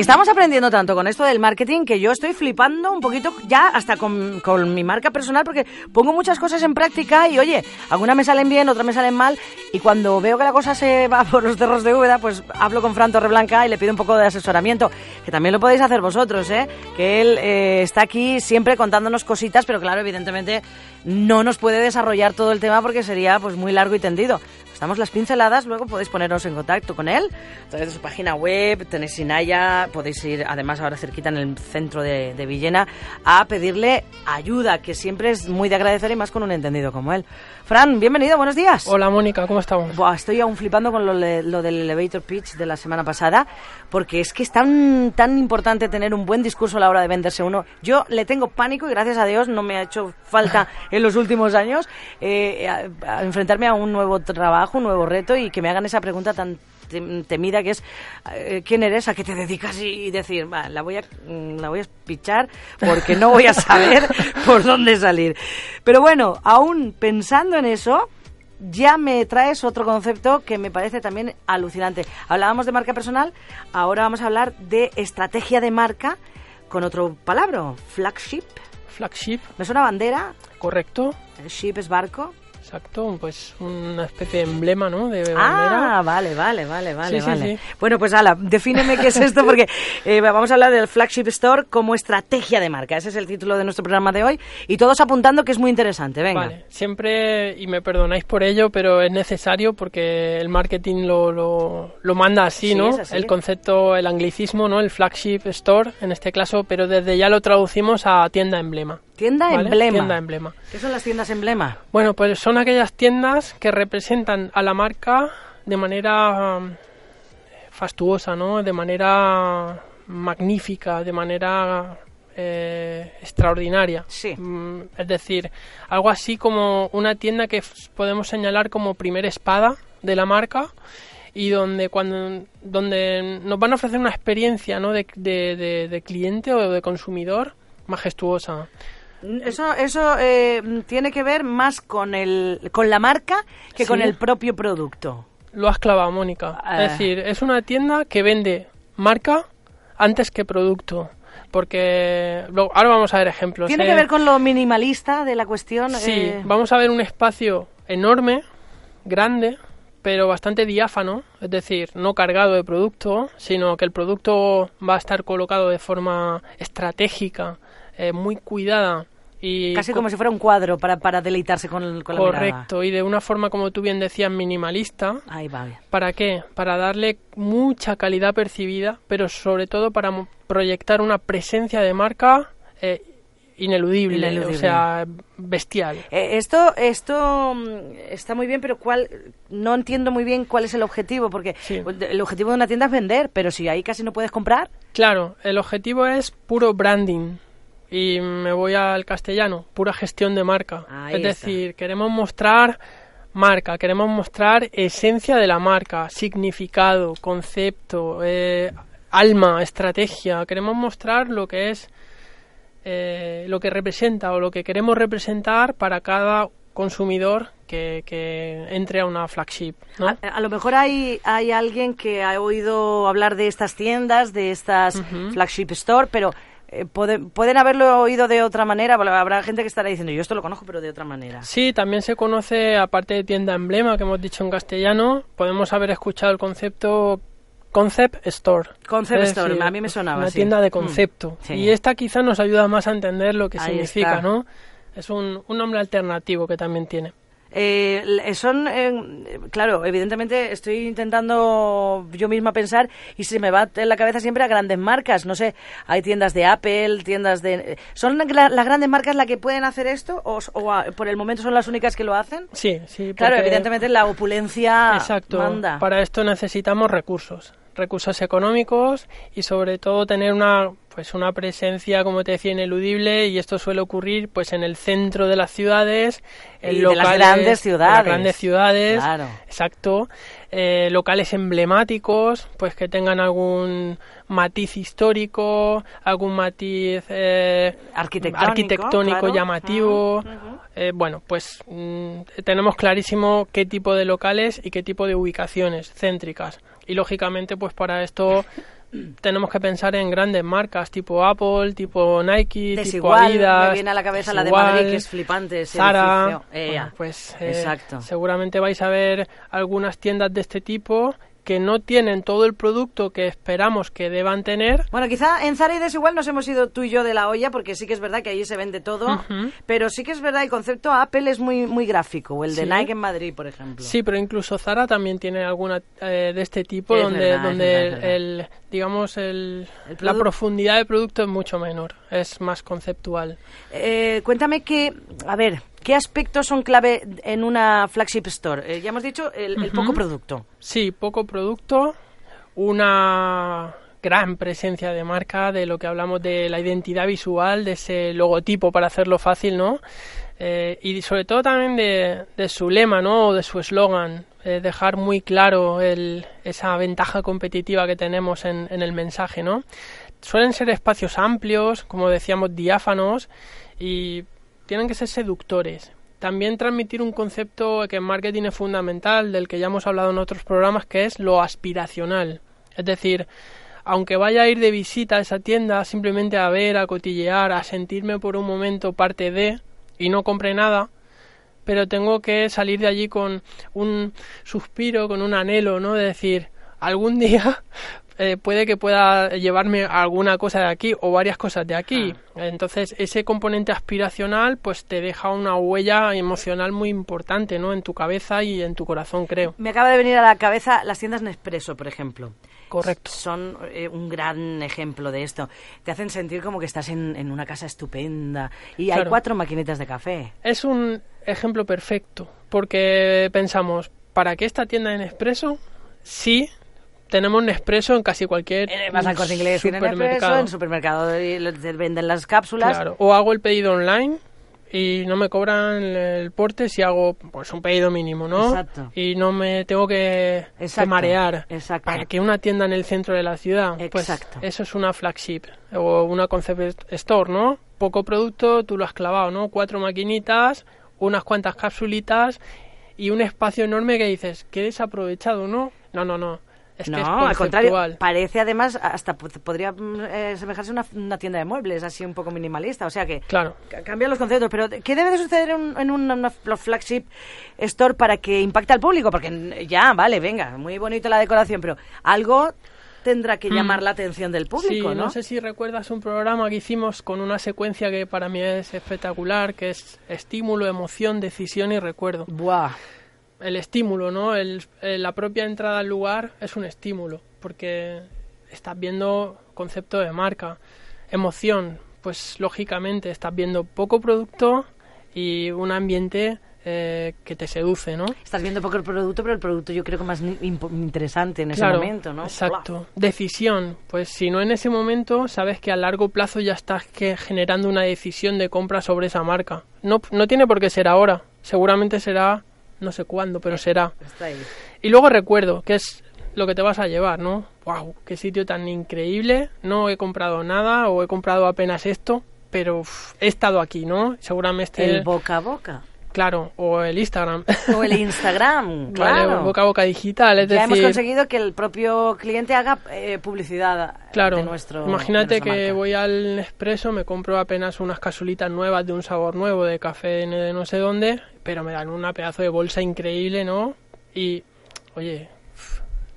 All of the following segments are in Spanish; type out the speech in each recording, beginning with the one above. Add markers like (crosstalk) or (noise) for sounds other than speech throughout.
Estamos aprendiendo tanto con esto del marketing que yo estoy flipando un poquito ya hasta con, con, mi marca personal porque pongo muchas cosas en práctica y oye, algunas me salen bien, otras me salen mal y cuando veo que la cosa se va por los cerros de Úbeda, pues hablo con Fran Torreblanca y le pido un poco de asesoramiento, que también lo podéis hacer vosotros, ¿eh? que él eh, está aquí siempre contándonos cositas, pero claro, evidentemente no nos puede desarrollar todo el tema porque sería pues muy largo y tendido. Estamos las pinceladas, luego podéis poneros en contacto con él a través de su página web, tenéis Sinaya, podéis ir además ahora cerquita en el centro de, de Villena a pedirle ayuda, que siempre es muy de agradecer y más con un entendido como él. Fran, bienvenido, buenos días. Hola Mónica, ¿cómo estamos? Buah, estoy aún flipando con lo, lo, del elevator pitch de la semana pasada, porque es que es tan, tan importante tener un buen discurso a la hora de venderse uno. Yo le tengo pánico y gracias a Dios no me ha hecho falta (laughs) en los últimos años eh, a, a enfrentarme a un nuevo trabajo, un nuevo reto y que me hagan esa pregunta tan temida que es eh, quién eres, a qué te dedicas y decir, va, la voy a mm, la voy a pichar porque no voy a saber (laughs) por dónde salir. Pero bueno, aún pensando en eso, ya me traes otro concepto que me parece también alucinante. Hablábamos de marca personal, ahora vamos a hablar de estrategia de marca con otro palabra, flagship. Flagship. ¿Me suena bandera? Correcto. El ship es barco. Exacto, pues una especie de emblema, ¿no? De bandera. Ah, vale, vale, vale, vale, sí, vale. Sí, sí. Bueno, pues ala, defíneme qué es esto porque eh, vamos a hablar del flagship store como estrategia de marca. Ese es el título de nuestro programa de hoy y todos apuntando que es muy interesante. Venga. Vale, siempre y me perdonáis por ello, pero es necesario porque el marketing lo, lo, lo manda así, ¿no? Así. El concepto, el anglicismo, ¿no? El flagship store en este caso, pero desde ya lo traducimos a tienda emblema. Tienda ¿vale? emblema. Tienda emblema. ¿Qué son las tiendas emblema? Bueno, pues son aquellas tiendas que representan a la marca de manera um, fastuosa, ¿no? De manera magnífica, de manera eh, extraordinaria. Sí. Mm, es decir, algo así como una tienda que podemos señalar como primera espada de la marca y donde cuando donde nos van a ofrecer una experiencia ¿no? de, de, de, de cliente o de consumidor majestuosa. Eso, eso eh, tiene que ver más con, el, con la marca que Sí. con el propio producto. Lo has clavado, Mónica. Ah. Es decir, es una tienda que vende marca antes que producto. Porque lo- ahora vamos a ver ejemplos. Tiene ¿eh? que ver con lo minimalista de la cuestión. Sí, eh, vamos a ver un espacio enorme, grande, pero bastante diáfano, es decir, no cargado de producto, sino que el producto va a estar colocado de forma estratégica, eh, muy cuidada y casi co- como si fuera un cuadro para, para deleitarse con, con la mirada. correcto y de una forma como tú bien decías minimalista. Ahí va. bien. ¿Para qué? Para darle mucha calidad percibida, pero sobre todo para proyectar una presencia de marca eh, ineludible, Ineludible. o sea, bestial. Eh, esto, esto mm, está muy bien, pero cuál, no entiendo muy bien cuál es el objetivo, porque Sí. el objetivo de una tienda es vender, pero si ahí casi no puedes comprar, Claro, el objetivo es puro branding. Y me voy al castellano, pura gestión de marca. Ahí es está. decir, queremos mostrar marca, queremos mostrar esencia de la marca, significado, concepto, eh, alma, estrategia. Queremos mostrar lo que es, eh, lo que representa o lo que queremos representar para cada consumidor que, que entre a una flagship. ¿no? a, a lo mejor hay, hay alguien que ha oído hablar de estas tiendas, de estas flagship store, pero eh, puede- pueden haberlo oído de otra manera. Habrá gente que estará diciendo, yo esto lo conozco, pero de otra manera. Sí, también se conoce, aparte de tienda emblema que hemos dicho en castellano, podemos haber escuchado el concepto Concept Store. Concept Es store, decir, a mí me sonaba. Una sí. tienda de Mm, concepto. sí. Y esta quizá nos ayuda más a entender lo que Ahí significa, está. ¿no? Es un, un nombre alternativo que también tiene. Eh, son, eh, claro, evidentemente estoy intentando yo misma pensar y se me va en la cabeza siempre a grandes marcas. No sé, hay tiendas de Apple, tiendas de... ¿Son gra- las grandes marcas las que pueden hacer esto o, a- por el momento son las únicas que lo hacen? Sí, sí. Claro, evidentemente la opulencia Exacto. manda. Para esto necesitamos recursos, recursos económicos y sobre todo tener una pues una presencia, como te decía, ineludible y esto suele ocurrir pues en el centro de las ciudades, en Y de las locales grandes de las ciudades. grandes ciudades, Claro. exacto, eh, locales emblemáticos, pues que tengan algún matiz histórico, algún matiz eh, Arquitectónico, arquitectónico claro. llamativo. Ujú. Eh, bueno, pues mm, tenemos clarísimo qué tipo de locales y qué tipo de ubicaciones céntricas. Y lógicamente, pues para esto (clears throat) tenemos que pensar en grandes marcas tipo Apple, tipo Nike, Desigual, tipo Adidas. me viene a la cabeza la de Madrid, que es flipante. ese Zara. Eh, Bueno, pues eh, Exacto. seguramente vais a ver algunas tiendas de este tipo que no tienen todo el producto que esperamos que deban tener. Bueno, quizá en Zara y Desigual nos hemos ido tú y yo de la olla, porque sí que es verdad que allí se vende todo, pero sí que es verdad el concepto Apple es muy muy gráfico, o el de Sí. Nike en Madrid, por ejemplo. Sí, pero incluso Zara también tiene alguna eh, de este tipo Es donde, verdad, donde verdad, el, digamos el, El la profundidad del producto es mucho menor, es más conceptual. Eh, cuéntame que, a ver, ¿qué aspectos son clave en una flagship store? Eh, ya hemos dicho el, el Ujú. poco producto. Sí, poco producto, una gran presencia de marca, de lo que hablamos de la identidad visual, de ese logotipo para hacerlo fácil, ¿no? Eh, y sobre todo también de, de su lema, ¿no? O de su eslogan, eh, dejar muy claro el- esa ventaja competitiva que tenemos en, en el mensaje, ¿no? Suelen ser espacios amplios, como decíamos, diáfanos y tienen que ser seductores. También transmitir un concepto que en marketing es fundamental, del que ya hemos hablado en otros programas, que es lo aspiracional. Es decir, aunque vaya a ir de visita a esa tienda, simplemente a ver, a cotillear, a sentirme por un momento parte de, y no compre nada, pero tengo que salir de allí con un suspiro, con un anhelo, ¿no? De decir, algún día eh, puede que pueda llevarme alguna cosa de aquí o varias cosas de aquí. Entonces, ese componente aspiracional, pues te deja una huella emocional muy importante, ¿no? En tu cabeza y en tu corazón, creo. Me acaba de venir a la cabeza las tiendas Nespresso, por ejemplo. Correcto. Son eh, un gran ejemplo de esto. Te hacen sentir como que estás en, en una casa estupenda y hay cuatro maquinitas de café. Es un ejemplo perfecto, porque pensamos, ¿para qué esta tienda de Nespresso? Sí, tenemos Nespresso en casi cualquier Eh, Vas al corte inglés, Nespresso, supermercado. en supermercado venden las cápsulas. Claro, o hago el pedido online y no me cobran el porte si hago pues un pedido mínimo, ¿no? Exacto. Y no me tengo que, marear. exacto. Para que una tienda en el centro de la ciudad, pues Exacto. eso es una flagship o una concept store, ¿no? Poco producto, tú lo has clavado, ¿no? Cuatro maquinitas, unas cuantas capsulitas y un espacio enorme que dices, qué desaprovechado, ¿no? No, no, no. Es no, que es al contrario, parece además, hasta po- podría mm, eh, semejarse a una, una tienda de muebles, así un poco minimalista. O sea que Claro. ca- cambian los conceptos. Pero, ¿qué debe de suceder en, un- en una, una fl- flagship store para que impacte al público? Porque ya, vale, venga, muy bonito la decoración, pero algo tendrá que Mm. llamar la atención del público, sí, ¿no? no sé si recuerdas un programa que hicimos con una secuencia que para mí es espectacular, que es estímulo, emoción, decisión y recuerdo. Buah. El estímulo, ¿no? El, el- la propia entrada al lugar es un estímulo, porque estás viendo concepto de marca. Emoción, pues lógicamente estás viendo poco producto y un ambiente eh, que te seduce, ¿no? Estás viendo poco el producto, pero el producto yo creo que más interesante en ese Claro, momento, ¿no? Exacto. Decisión. Pues si no en ese momento, sabes que a largo plazo ya estás que generando una decisión de compra sobre esa marca. No, no tiene por qué ser ahora. Seguramente será no sé cuándo, pero será. Está ahí. Y luego recuerdo, que es lo que te vas a llevar, ¿no? ¡Wow! ¡Qué sitio tan increíble! No he comprado nada o he comprado apenas esto, pero uf, he estado aquí, ¿no? Seguramente. El boca a boca. Claro, o el Instagram. O el Instagram, (laughs) claro. Vale, boca a boca digital, es ya hemos conseguido que el propio cliente haga eh, publicidad Claro, de nuestro imagínate de que marca. voy al Nespresso, me compro apenas unas casulitas nuevas de un sabor nuevo, de café de no sé dónde, pero me dan una pedazo de bolsa increíble, ¿no? Y, oye,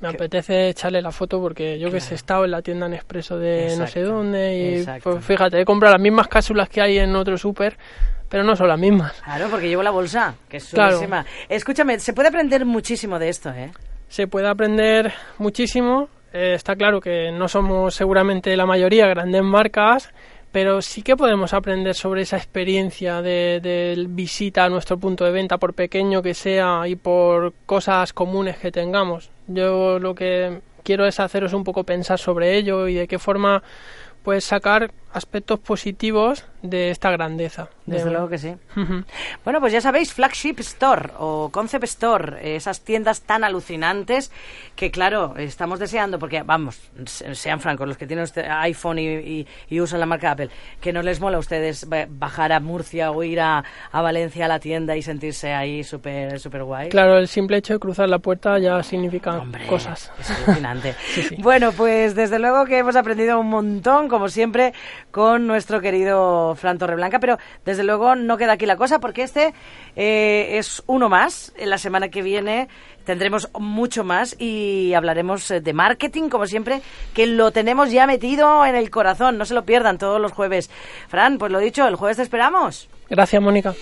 me apetece echarle la foto porque yo que sé, he estado en la tienda Nespresso de no sé dónde y, exacto. pues fíjate, he comprado las mismas cápsulas que hay en otro súper, pero no son las mismas. Claro, porque llevo la bolsa, que es Claro. Escúchame, se puede aprender muchísimo de esto, ¿eh? se puede aprender muchísimo. Eh, está claro que no somos seguramente la mayoría grandes marcas, pero sí que podemos aprender sobre esa experiencia de, de visita a nuestro punto de venta, por pequeño que sea y por cosas comunes que tengamos. Yo lo que quiero es haceros un poco pensar sobre ello y de qué forma pues sacar aspectos positivos de esta grandeza. Desde luego que sí. bueno, pues ya sabéis, Flagship Store o Concept Store, esas tiendas tan alucinantes que, claro, estamos deseando, porque, vamos, sean francos, los que tienen este iPhone y, usan la marca Apple, que no les mola a ustedes bajar a Murcia o ir a, Valencia a la tienda y sentirse ahí súper super guay. Claro, el simple hecho de cruzar la puerta ya significa cosas. Es alucinante. (laughs) Bueno, pues desde luego que hemos aprendido un montón, como siempre, con nuestro querido Fran Torreblanca, pero desde luego no queda aquí la cosa porque este eh, es uno más. En la semana que viene tendremos mucho más y hablaremos eh, de marketing, como siempre, que lo tenemos ya metido en el corazón. No se lo pierdan todos los jueves. Fran, pues lo dicho, el jueves te esperamos. Gracias, Mónica.